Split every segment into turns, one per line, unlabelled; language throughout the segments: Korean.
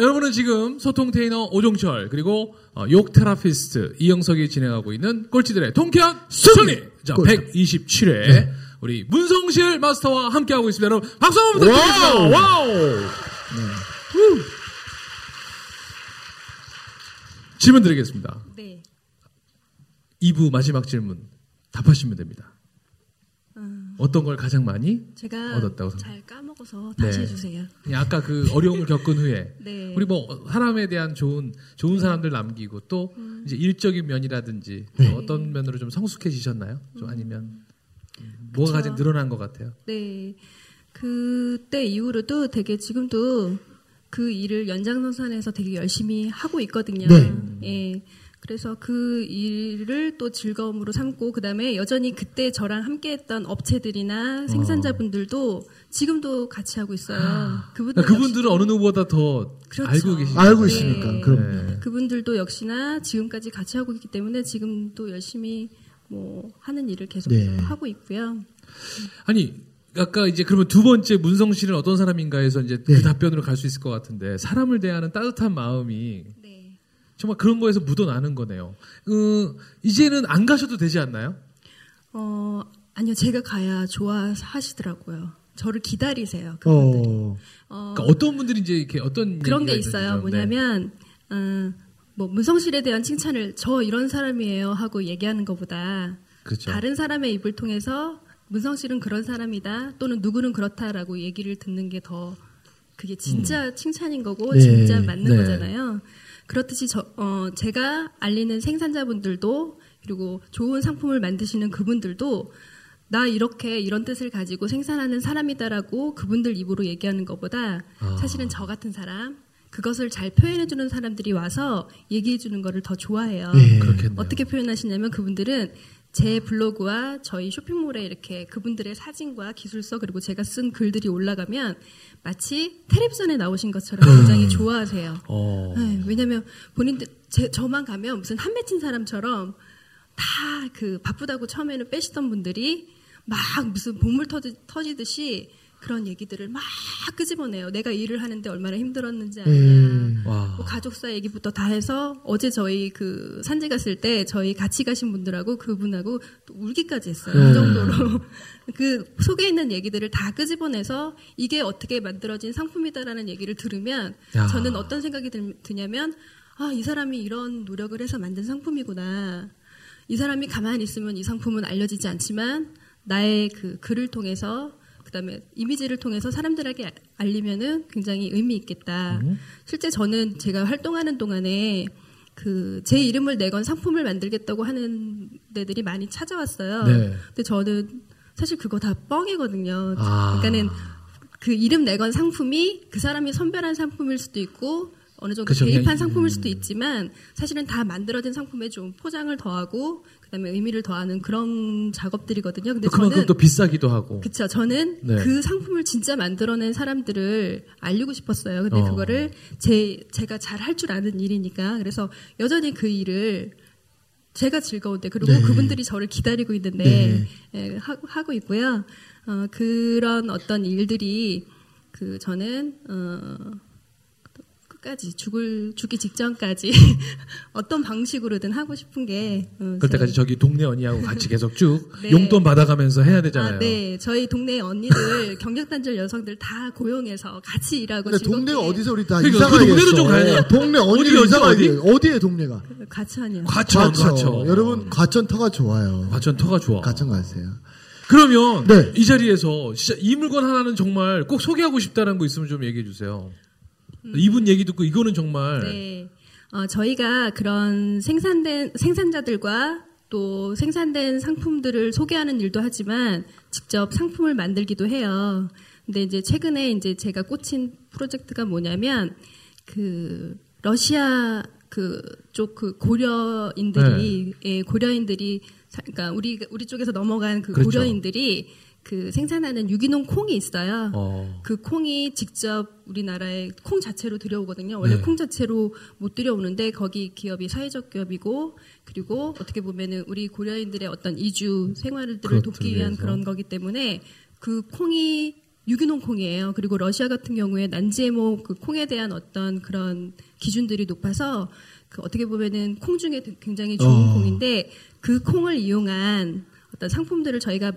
여러분은 지금 소통 테이너 오종철 그리고 어, 욕 테라피스트 이영석이 진행하고 있는 꼴찌들의 통쾌한 승리. 자, 127회 우리 문성실 마스터와 함께하고 있습니다. 여러분 박수 한번 부탁드리겠습니다.
와우.
와우. 후. 질문 드리겠습니다.
네.
2부 마지막 질문 답하시면 됩니다.
음,
어떤 걸 가장 많이
제가
얻었다고 생각-
잘 까먹어서 다시
네.
해주세요.
아까 그 어려움을 겪은 후에
네.
우리 뭐 사람에 대한 좋은 좋은 사람들 남기고 또
음.
이제 일적인 면이라든지
네.
어떤 면으로 좀 성숙해지셨나요? 좀 아니면 뭐가
음. 그쵸.
가장 늘어난 것 같아요?
네. 그때 이후로도 되게 지금도 그 일을 연장선상에서 되게 열심히 하고 있거든요.
네.
예. 그래서 그 일을 또 즐거움으로 삼고 그다음에 여전히 그때 저랑 함께했던 업체들이나 생산자분들도 지금도 같이 하고 있어요. 그분들
그러니까 그분들은 어느 누구보다 더
그렇죠.
알고 계시죠.
알고
네.
있으니까. 그럼.
네.
그분들도 역시나 지금까지 같이 하고 있기 때문에 지금도 열심히 뭐 하는 일을 계속
네.
하고 있고요.
아니 아까 이제 그러면 두 번째 문성 씨는 어떤 사람인가에서 이제
네.
그 답변으로 갈 수 있을 것 같은데 사람을 대하는 따뜻한 마음이
네.
정말 그런 거에서 묻어나는 거네요. 그 이제는 안 가셔도 되지 않나요?
어, 아니요. 제가 가야 좋아하시더라고요. 저를 기다리세요. 그분들이.
어.
어,
그러니까 어떤 분들이 이제 이렇게 어떤
그런 게 있어요.
있는지요? 네.
뭐냐면, 어, 뭐, 문성실에 대한 칭찬을 저 이런 사람이에요 하고 얘기하는 것보다
그렇죠.
다른 사람의 입을 통해서 문성실은 그런 사람이다 또는 누구는 그렇다라고 얘기를 듣는 게 더 그게 진짜 칭찬인 거고
네,
진짜 맞는
네.
거잖아요. 그렇듯이 저, 어, 제가 알리는 생산자분들도 그리고 좋은 상품을 만드시는 그분들도 나 이렇게 이런 뜻을 가지고 생산하는 사람이다라고 그분들 입으로 얘기하는 것보다
아.
사실은 저 같은 사람 그것을 잘 표현해주는 사람들이 와서 얘기해주는 거를 더 좋아해요.
네.
그렇겠네요.
어떻게 표현하시냐면 그분들은 제 블로그와 저희 쇼핑몰에 이렇게 그분들의 사진과 기술서 그리고 제가 쓴 글들이 올라가면 마치 텔레비전에 나오신 것처럼 굉장히 좋아하세요.
어.
네, 왜냐면 본인들 제, 저만 가면 무슨 한 맺힌 사람처럼 다 그 바쁘다고 처음에는 빼시던 분들이 막 무슨 보물 터지, 터지듯이 그런 얘기들을 막 끄집어내요. 내가 일을 하는데 얼마나 힘들었는지 아니냐.
음.
와.
뭐 가족사 얘기부터 다 해서 어제 저희 그 산지 갔을 때 저희 같이 가신 분들하고 그분하고 또 울기까지 했어요.
네.
그 정도로 그 속에 있는 얘기들을 다 끄집어내서 이게 어떻게 만들어진 상품이다라는 얘기를 들으면
야.
저는 어떤 생각이 들, 드냐면 아 이 사람이 이런 노력을 해서 만든 상품이구나. 이 사람이 가만히 있으면 이 상품은 알려지지 않지만 나의 그 글을 통해서 그다음에 이미지를 통해서 사람들에게 아- 알리면은 굉장히 의미 있겠다. 실제 저는 제가 활동하는 동안에 그 제 이름을 내건 상품을 만들겠다고 하는 데들이 많이 찾아왔어요.
네.
근데 저는 사실 그거 다 뻥이거든요.
아.
그러니까는 그 이름 내건 상품이 그 사람이 선별한 상품일 수도 있고 어느 정도
그쵸,
대입한
그냥,
상품일 수도 있지만 사실은 다 만들어진 상품에 좀 포장을 더하고 그다음에 의미를 더하는 그런 작업들이거든요. 근데
또 그만큼
저는
또 비싸기도 하고.
그쵸. 저는
네.
그 상품을 진짜 만들어낸 사람들을 알리고 싶었어요. 근데
어.
그거를 제, 제가 잘 할 줄 아는 일이니까. 그래서 여전히 그 일을 제가 즐거운데, 그리고
네.
그분들이 저를 기다리고 있는데, 예, 하, 하고 있고요. 어, 그런 어떤 일들이, 그, 저는, 어, 끝까지 죽을, 죽기 직전까지 어떤 방식으로든 하고 싶은 게, 어,
그럴 때까지
제-
저기 동네 언니하고 같이 계속 쭉
네.
용돈 받아가면서 해야 되잖아요.
아, 네. 저희 동네 언니들, 경력단절 여성들 다 고용해서 같이 일하고
근데 동네가 어디서 우리 다
그러니까
이사가게
그 동네도. 좀 가야 돼요.
동네
어디,
어디
어디,
이사가게
어디?
어디에 동네가?
과천이요.
과천,
과천.
과천.
여러분 과천 터가 좋아요.
과천 터가 좋아.
과천 가세요.
그러면
네.
이 자리에서 진짜 이 물건 하나는 정말 꼭 소개하고 싶다는 거 있으면 좀 얘기해 주세요. 이분 얘기 듣고 이거는 정말
네. 어, 저희가 그런 생산된, 생산자들과 또 생산된 상품들을 소개하는 일도 하지만 직접 상품을 만들기도 해요. 근데 이제 최근에 이제 제가 꽂힌 프로젝트가 뭐냐면 그 러시아 그쪽 그 고려인들이 예, 고려인들이 사- 그러니까 우리 우리 쪽에서 넘어간 그
그렇죠.
고려인들이 그 생산하는 유기농 콩이 있어요.
어.
그 콩이 직접 우리나라에 콩 자체로 들여오거든요. 원래
네.
콩 자체로 못 들여오는데 거기 기업이 사회적 기업이고 그리고 어떻게 보면은 우리 고려인들의 어떤 이주 생활들을
그것들을
돕기 위한
위해서.
그런 거기 때문에 그 콩이 유기농 콩이에요. 그리고 러시아 같은 경우에 난지에모 그 콩에 대한 어떤 그런 기준들이 높아서 그 어떻게 보면은 콩 중에 굉장히 좋은
어.
콩인데 그 콩을 이용한 어떤 상품들을 저희가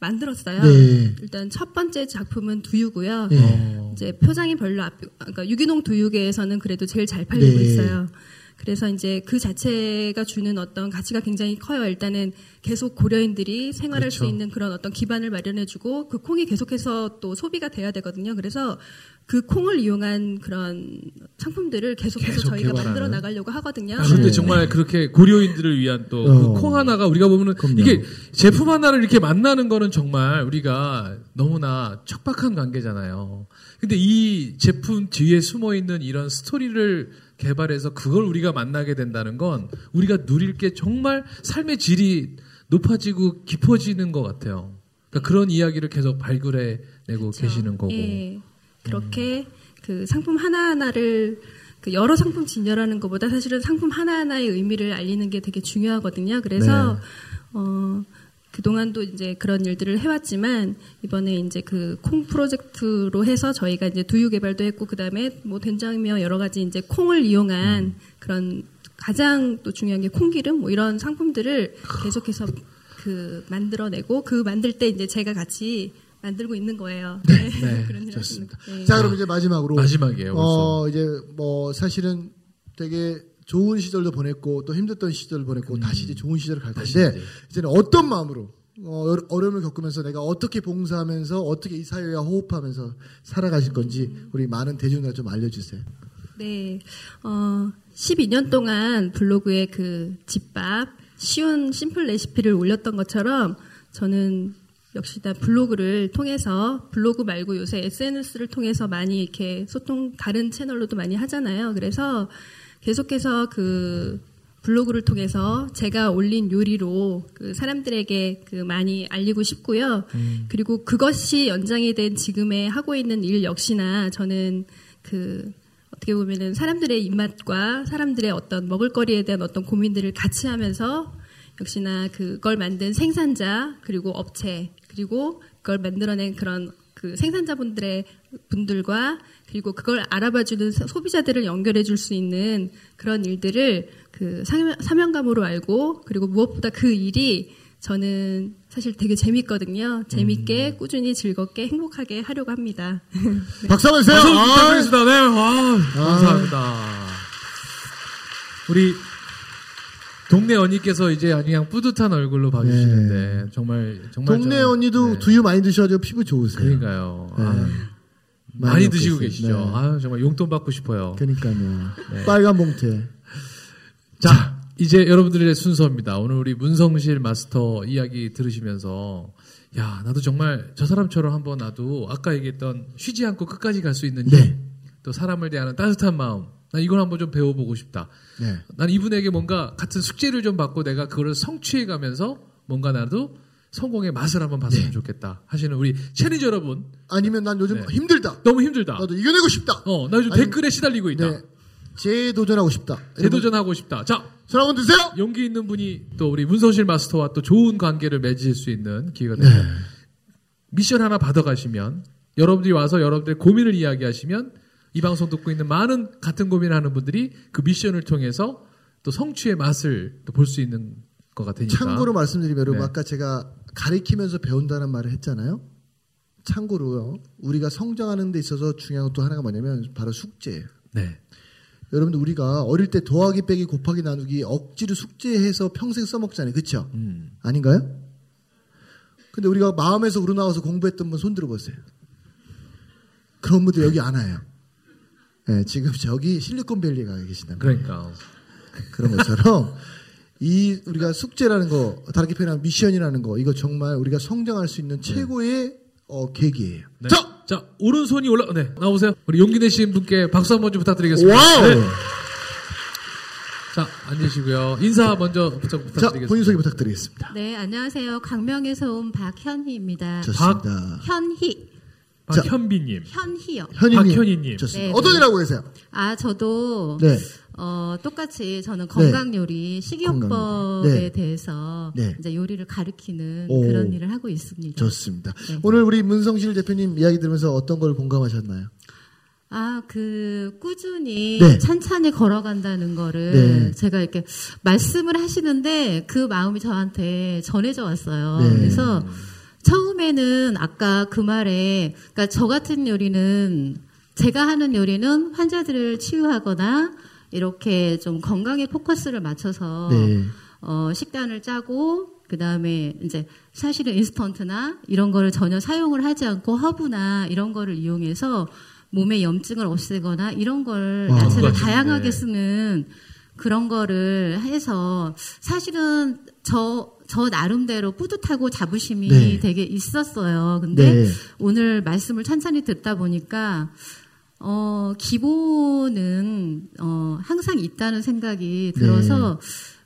만들었어요.
네.
일단 첫 번째 작품은 두유고요.
네.
어.
이제 표장이 별로 앞, 그러니까 유기농 두유계에서는 그래도 제일 잘 팔리고
네.
있어요. 그래서 이제 그 자체가 주는 어떤 가치가 굉장히 커요. 일단은 계속 고려인들이 생활할 수
그렇죠.
있는 그런 어떤 기반을 마련해주고 그 콩이 계속해서 또 소비가 돼야 되거든요. 그래서 그 콩을 이용한 그런 상품들을 계속해서
계속
저희가
개발하는.
만들어 나가려고 하거든요.
아, 근데
네.
정말 그렇게 고려인들을 위한 또그
어.
콩 하나가 우리가 보면은
그럼요.
이게 제품 하나를 이렇게 만나는 거는 정말 우리가 너무나 척박한 관계잖아요. 근데 이 제품 뒤에 숨어 있는 이런 스토리를 개발해서 그걸 우리가 만나게 된다는 건 우리가 누릴 게 정말 삶의 질이 높아지고 깊어지는 것 같아요. 그러니까 그런 이야기를 계속 발굴해 내고
그렇죠.
계시는 거고.
예. 그렇게 그 상품 하나하나를 그 여러 상품 진열하는 것보다 사실은 상품 하나하나의 의미를 알리는 게 되게 중요하거든요. 그래서
네.
어 그동안도 이제 그런 일들을 해왔지만 이번에 이제 그 콩 프로젝트로 해서 저희가 이제 두유 개발도 했고 그다음에 뭐 된장이며 여러 가지 이제 콩을 이용한
음.
그런 가장 또 중요한 게 콩기름 뭐 이런 상품들을 계속해서 그 만들어내고 그 만들 때 이제 제가 같이 만들고 있는 거예요. 네,
네,
그런 일
좋습니다.
네.
자, 그럼 이제 마지막으로.
마지막이에요. 벌써.
어, 이제 뭐 사실은 되게 좋은 시절도 보냈고 또 힘들던 시절을 보냈고 다시 이제 좋은 시절을 갈
음. 다시
텐데
이제.
어떤 마음으로 어, 어려- 어려움을 겪으면서 내가 어떻게 봉사하면서 어떻게 이 사회와 호흡하면서 살아가실 건지 우리 많은 대중들 좀 알려주세요.
네, 어, 12년 동안 블로그에 그 집밥 쉬운 심플 레시피를 올렸던 것처럼 저는 역시 나 블로그를 통해서 블로그 말고 요새 SNS를 통해서 많이 이렇게 소통 다른 채널로도 많이 하잖아요. 그래서 계속해서 그 블로그를 통해서 제가 올린 요리로 그 사람들에게 그 많이 알리고 싶고요. 그리고 그것이 연장이 된 지금의 하고 있는 일 역시나 저는 그 어떻게 보면은 사람들의 입맛과 사람들의 어떤 먹을거리에 대한 어떤 고민들을 같이 하면서 역시나 그걸 만든 생산자 그리고 업체 그리고 그걸 만들어낸 그런 그 생산자분들의 분들과 그리고 그걸 알아봐주는 소- 소비자들을 연결해 줄 수 있는 그런 일들을 그 사명- 사명감으로 알고 그리고 무엇보다 그 일이 저는 사실 되게 재밌거든요. 재밌게 꾸준히 즐겁게 행복하게 하려고 합니다.
박수 한번 주세요.
박수
아,
부탁드리겠습니다. 네, 와, 감사합니다. 우리 동네 언니께서 이제 그냥 뿌듯한 얼굴로 봐주시는데 정말 정말
동네
저는-
언니도
네.
두유 많이 드셔가지고 피부 좋으세요.
그러니까요.
네.
아,
많이
많이 드시고. 계시죠.
네.
아 정말 용돈 받고 싶어요.
그러니까요.
네.
빨간 봉투에.
자, 이제 여러분들의 순서입니다. 오늘 우리 문성실 마스터 이야기 들으시면서 야 나도 정말 저 사람처럼 한번 나도 아까 얘기했던 쉬지 않고 끝까지 갈 수 있는 힘,
네.
또 사람을 대하는 따뜻한 마음. 나 이걸 한번 좀 배워보고 싶다.
네.
난 이분에게 뭔가 같은 숙제를 좀 받고 내가 그거를 성취해가면서 뭔가 나도 성공의 맛을 한번 봤으면
네.
좋겠다 하시는 우리 채니저 여러분
아니면 난 요즘
네.
힘들다.
너무 힘들다.
나도 이겨내고 싶다.
어, 나 요즘
아니,
댓글에 시달리고 있다.
네. 재도전하고 싶다.
재도전하고 싶다. 자,
손 한번 드세요.
용기 있는 분이 또 우리 문성실 마스터와 또 좋은 관계를 맺으실 수 있는 기회가 됩니다.
네.
미션 하나 받아가시면 여러분들이 와서 여러분들의 고민을 이야기하시면 이 방송 듣고 있는 많은 같은 고민하는 분들이 그 미션을 통해서 또 성취의 맛을 또볼수 있는 거가 되니까.
참고로 말씀드리면 여러분
네.
아까 제가 가리키면서 배운다는 말을 했잖아요. 참고로요. 우리가 성장하는 데 있어서 중요한 것도 하나가 뭐냐면 바로 숙제예요.
네.
여러분들 우리가 어릴 때 더하기 빼기 곱하기 나누기 억지로 숙제해서 평생 써먹잖아요. 그렇죠?
음.
아닌가요? 근데 우리가 마음에서 우러나와서 공부했던 분 손 들어 보세요. 그런 분들 여기 안 와요. 예, 지금 저기 실리콘밸리에 가 계시단 말이에요.
그러니까.
그런 것처럼 이 우리가 숙제라는 거 다르게 표현하면 미션이라는 거 이거 정말 우리가 성장할 수 있는 최고의 어, 계기예요.
네.
자,
자, 오른손이 올라, 네, 나오세요. 우리 용기 내신 분께 박수 한번 좀 부탁드리겠습니다.
와우.
네. 자, 앉으시고요. 인사 먼저 부탁,
자,
부탁드리겠습니다.
본인 소개 부탁드리겠습니다.
네, 안녕하세요. 강명에서 온 박현희입니다.
좋습니다.
현희,
박현비님.
현희요.
현희님,
박현희님.
좋습니다.
네,
어떤
네.
일 하고 계세요?
아, 저도
네,
어, 똑같이 저는 건강 요리, 식이요법에.
네.
대해서
네.
이제 요리를 가르치는
오.
그런 일을 하고 있습니다.
좋습니다.
네.
오늘 우리 문성실 대표님 이야기 들으면서 어떤 걸 공감하셨나요?
아, 그, 꾸준히
네.
찬찬히 걸어간다는 거를
네.
제가 이렇게 말씀을 하시는데 그 마음이 저한테 전해져 왔어요.
네.
그래서 처음에는 아까 그 말에, 그러니까 저 같은 요리는 제가 하는 요리는 환자들을 치유하거나 이렇게 좀 건강에 포커스를 맞춰서
네.
어, 식단을 짜고 그 다음에 이제 사실은 인스턴트나 이런 거를 전혀 사용을 하지 않고 허브나 이런 거를 이용해서 몸에 염증을 없애거나 이런 걸
와,
야채를
그거
다양하게
같은데.
쓰는 그런 거를 해서 사실은 저, 저 나름대로 뿌듯하고 자부심이
네.
되게 있었어요. 근데
네.
오늘 말씀을 찬찬히 듣다 보니까 어, 기본은 어, 항상 있다는 생각이 들어서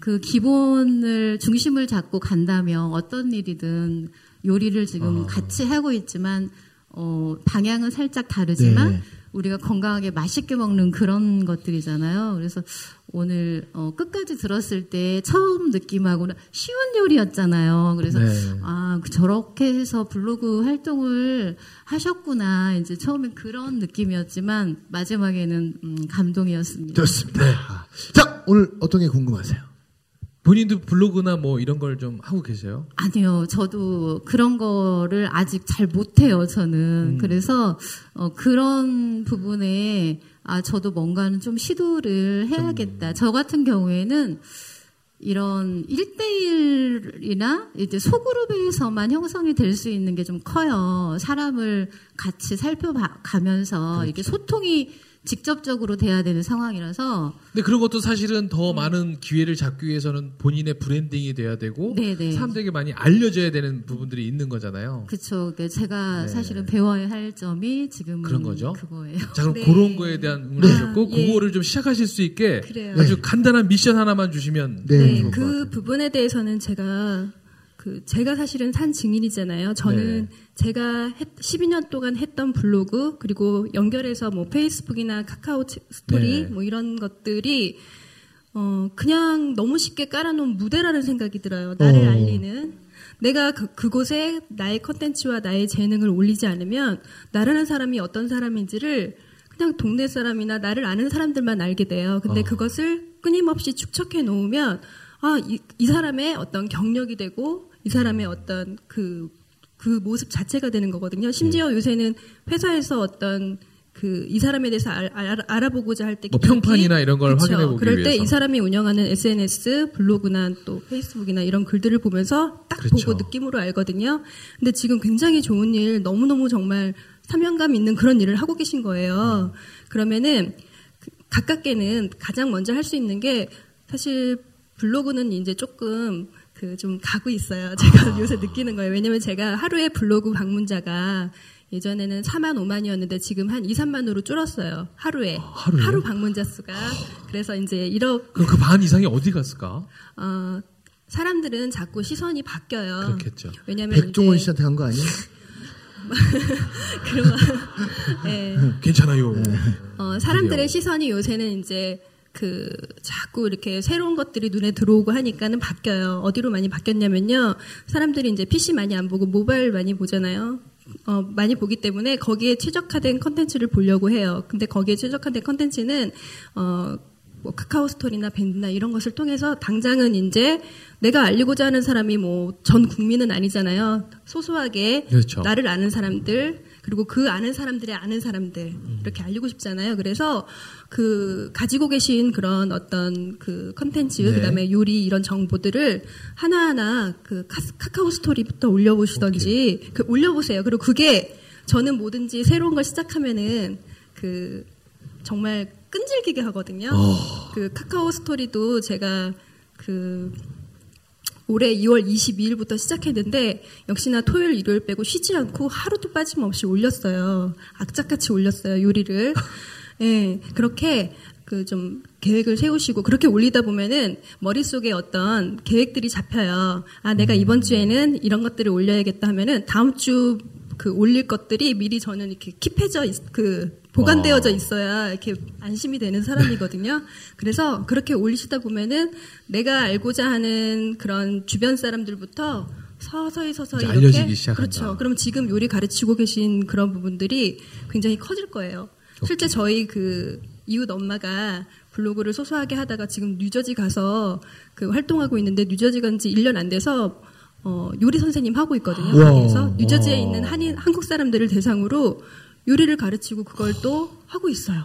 그 기본을 중심을 잡고 간다면 어떤 일이든 요리를 지금
아.
같이 하고 있지만 어, 방향은 살짝 다르지만
네.
우리가 건강하게 맛있게 먹는 그런 것들이잖아요. 그래서 오늘 어, 끝까지 들었을 때 처음 느낌하고는 쉬운 요리였잖아요. 그래서
네.
아 저렇게 해서 블로그 활동을 하셨구나. 이제 처음엔 그런 느낌이었지만 마지막에는 음, 감동이었습니다.
좋습니다. 자, 오늘 어떤 게 궁금하세요?
본인도 블로그나 뭐 이런 걸 좀 하고 계세요?
아니요, 저도 그런 거를 아직 잘 못해요, 저는. 그래서, 어, 그런 부분에, 아, 저도 뭔가는 좀 시도를 해야겠다. 저 같은 경우에는, 이런 1대1이나 이제 소그룹에서만 형성이 될 수 있는 게 좀 커요. 사람을 같이 살펴가면서 이게 소통이 직접적으로 돼야 되는 상황이라서
근데 그런 것도 사실은 더 많은 기회를 잡기 위해서는 본인의 브랜딩이 돼야 되고
네네.
사람들에게 많이 알려져야 되는 부분들이 있는 거잖아요.
그쵸. 그 제가
네.
사실은 배워야 할 점이 지금
그런 거죠?
그거예요.
자 그럼
네.
그런 거에 대한 응원을
아, 예.
그거를 좀 시작하실 수 있게
그래요.
아주 간단한 미션 하나만 주시면
네.
네,
좋을
것그
같아요.
부분에 대해서는 제가 그 제가 사실은 산 증인이잖아요. 저는
네.
제가 했- 12년 동안 했던 블로그 그리고 연결해서 뭐 페이스북이나 카카오 치- 스토리
네.
뭐 이런 것들이 어 그냥 너무 쉽게 깔아놓은 무대라는 생각이 들어요. 나를
어.
알리는 내가 그, 그곳에 나의 컨텐츠와 나의 재능을 올리지 않으면 나라는 사람이 어떤 사람인지를 그냥 동네 사람이나 나를 아는 사람들만 알게 돼요. 근데
어.
그것을 끊임없이 축적해 놓으면 아, 이, 이 사람의 어떤 경력이 되고 이 사람의 어떤 그, 그 모습 자체가 되는 거거든요. 심지어
네.
요새는 회사에서 어떤 그 이 사람에 대해서 알, 아보고자 할 때
뭐 평판이나 이런 걸 확인해 보기
그럴 때. 이 사람이 운영하는 SNS, 블로그나 또 페이스북이나 이런 글들을 보면서 딱
그렇죠.
보고 느낌으로 알거든요. 근데 지금 굉장히 좋은 일, 너무너무 정말 사명감 있는 그런 일을 하고 계신 거예요. 그러면은 그 가깝게는 가장 먼저 할 수 있는 게 사실 블로그는 이제 조금 그 좀 가고 있어요. 제가 요새 느끼는 거예요. 왜냐면 제가 하루에 블로그 방문자가 예전에는 4만 5만이었는데 지금 한 2, 3만으로 줄었어요. 하루에.
하루에?
하루 방문자 수가. 그래서 이제 이러
그럼 그 반 이상이 어디 갔을까?
어 사람들은 자꾸 시선이 바뀌어요.
그렇겠죠.
왜냐면
백종원 씨한테 간 거 아니에요?
그런 예.
괜찮아요.
어, 사람들의. 시선이 요새는 이제 그 자꾸 이렇게 새로운 것들이 눈에 들어오고 하니까는 바뀌어요. 어디로 많이 바뀌었냐면요. 사람들이 이제 PC 많이 안 보고 모바일 많이 보잖아요. 어, 많이 보기 때문에 거기에 최적화된 컨텐츠를 보려고 해요. 근데 거기에 최적화된 컨텐츠는 어, 뭐 카카오 스토리나 밴드나 이런 것을 통해서 당장은 이제 내가 알리고자 하는 사람이 뭐 전 국민은 아니잖아요. 소소하게
그렇죠.
나를 아는 사람들 그리고 그 아는 사람들의 아는 사람들 이렇게 알리고 싶잖아요. 그래서 그 가지고 계신 그런 어떤 그 컨텐츠
네.
그다음에 요리 이런 정보들을 하나하나 그 카- 카카오 스토리부터 올려보시던지 그 올려보세요. 그리고 그게 저는 뭐든지 새로운 걸 시작하면은 그 정말 끈질기게 하거든요. 그 카카오 스토리도 제가 그 올해 2월 22일부터 시작했는데 역시나 토요일 일요일 빼고 쉬지 않고 하루도 빠짐없이 올렸어요. 악착같이 올렸어요 요리를. 예 그렇게 그 좀 계획을 세우시고 그렇게 올리다 보면은 머릿속에 어떤 계획들이 잡혀요. 아 내가 이번 주에는 이런 것들을 올려야겠다 하면은 다음 주 그 올릴 것들이 미리 저는 이렇게 킵해져 있, 그 보관되어져 있어야 이렇게 안심이 되는 사람이거든요. 그래서 그렇게 올리시다 보면은 내가 알고자 하는 그런 주변 사람들부터 서서히 서서히 이렇게
알려지기 시작한다.
그렇죠. 그럼 지금 요리 가르치고 계신 그런 부분들이 굉장히 커질 거예요. 실제 저희 그 이웃 엄마가 블로그를 소소하게 하다가 지금 뉴저지 가서 그 활동하고 있는데 뉴저지 간지 1년 안 돼서 어, 요리 선생님 하고 있거든요.
와.
거기에서 뉴저지에 있는 한인 한국 사람들을 대상으로 요리를 가르치고 그걸 또 하고 있어요.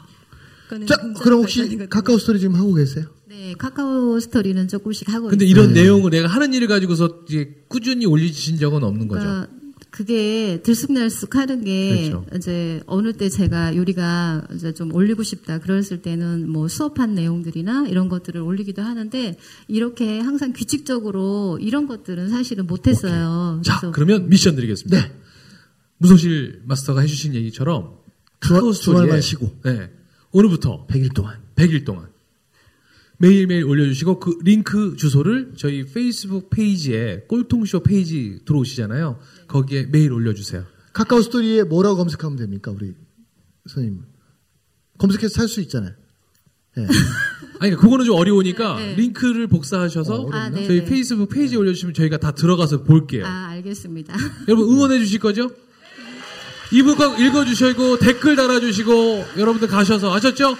자, 그럼 혹시. 카카오 스토리 지금 하고 계세요?
네, 카카오 스토리는 조금씩 하고
근데
있어요.
이런 내용을 내가 하는 일을 가지고서 이제 꾸준히 올리신 적은 없는 거죠.
그러니까 그게 들쑥날쑥 하는 게
그렇죠.
이제 어느 때 제가 요리가 이제 좀 올리고 싶다 그랬을 때는 뭐 수업한 내용들이나 이런 것들을 올리기도 하는데 이렇게 항상 규칙적으로 이런 것들은 사실은 못했어요.
자, 그러면 미션 드리겠습니다.
네.
문성실 마스터가 해주신 얘기처럼 카카오 스토리에
주말만 쉬고.
네. 오늘부터
100일 동안.
100일 동안 매일매일 올려주시고 그 링크 주소를 저희 페이스북 페이지에 꼴통쇼 페이지 들어오시잖아요. 거기에 매일 올려주세요.
카카오 스토리에 뭐라고 검색하면 됩니까, 우리 선생님? 검색해서 살 수 있잖아요. 예.
아니, 그거는 좀 어려우니까
네, 네.
링크를 복사하셔서
어?
아, 네,
저희
네.
페이스북 페이지에 올려주시면 저희가 다 들어가서 볼게요.
아 알겠습니다.
여러분 응원해 주실 거죠? 이분 글 꼭 읽어주시고 댓글 달아주시고 여러분들 가셔서 아셨죠?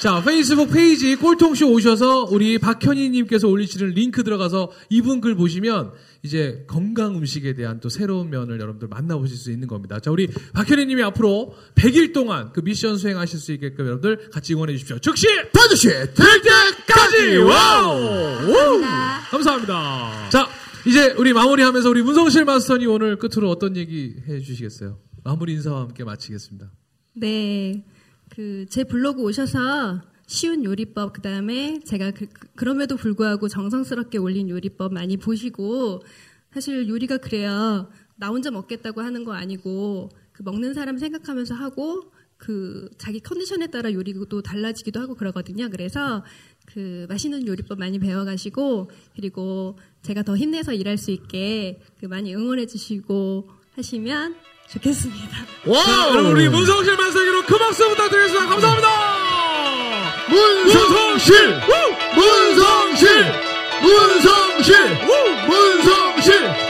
자 페이스북 페이지 꼴통쇼 오셔서 우리 박현희님께서 올리시는 링크 들어가서 이분 글 보시면 이제 건강 음식에 대한 또 새로운 면을 여러분들 만나보실 수 있는 겁니다. 자 우리 박현희님이 앞으로 100일 동안 그 미션 수행하실 수 있게끔 여러분들 같이 응원해 주십시오. 즉시
반드시
될 때까지 와우! 우! 감사합니다. 자, 이제 우리 마무리하면서 우리 문성실 마스터님 오늘 끝으로 어떤 얘기 해 주시겠어요? 마무리 인사와 함께 마치겠습니다.
네. 그, 제 블로그 오셔서 쉬운 요리법, 그 다음에 제가 그럼에도 불구하고 정성스럽게 올린 요리법 많이 보시고, 사실 요리가 그래요. 나 혼자 먹겠다고 하는 거 아니고, 그 먹는 사람 생각하면서 하고, 그, 자기 컨디션에 따라 요리도 달라지기도 하고 그러거든요. 그래서 그, 맛있는 요리법 많이 배워가시고, 그리고 제가 더 힘내서 일할 수 있게 그 많이 응원해 주시고 하시면 좋겠습니다.
와! 여러분 우리 문성실 만세기로 큰 박수 부탁드리겠습니다. 감사합니다.
문성실, 문성실, 문성실, 문성실. 문성실!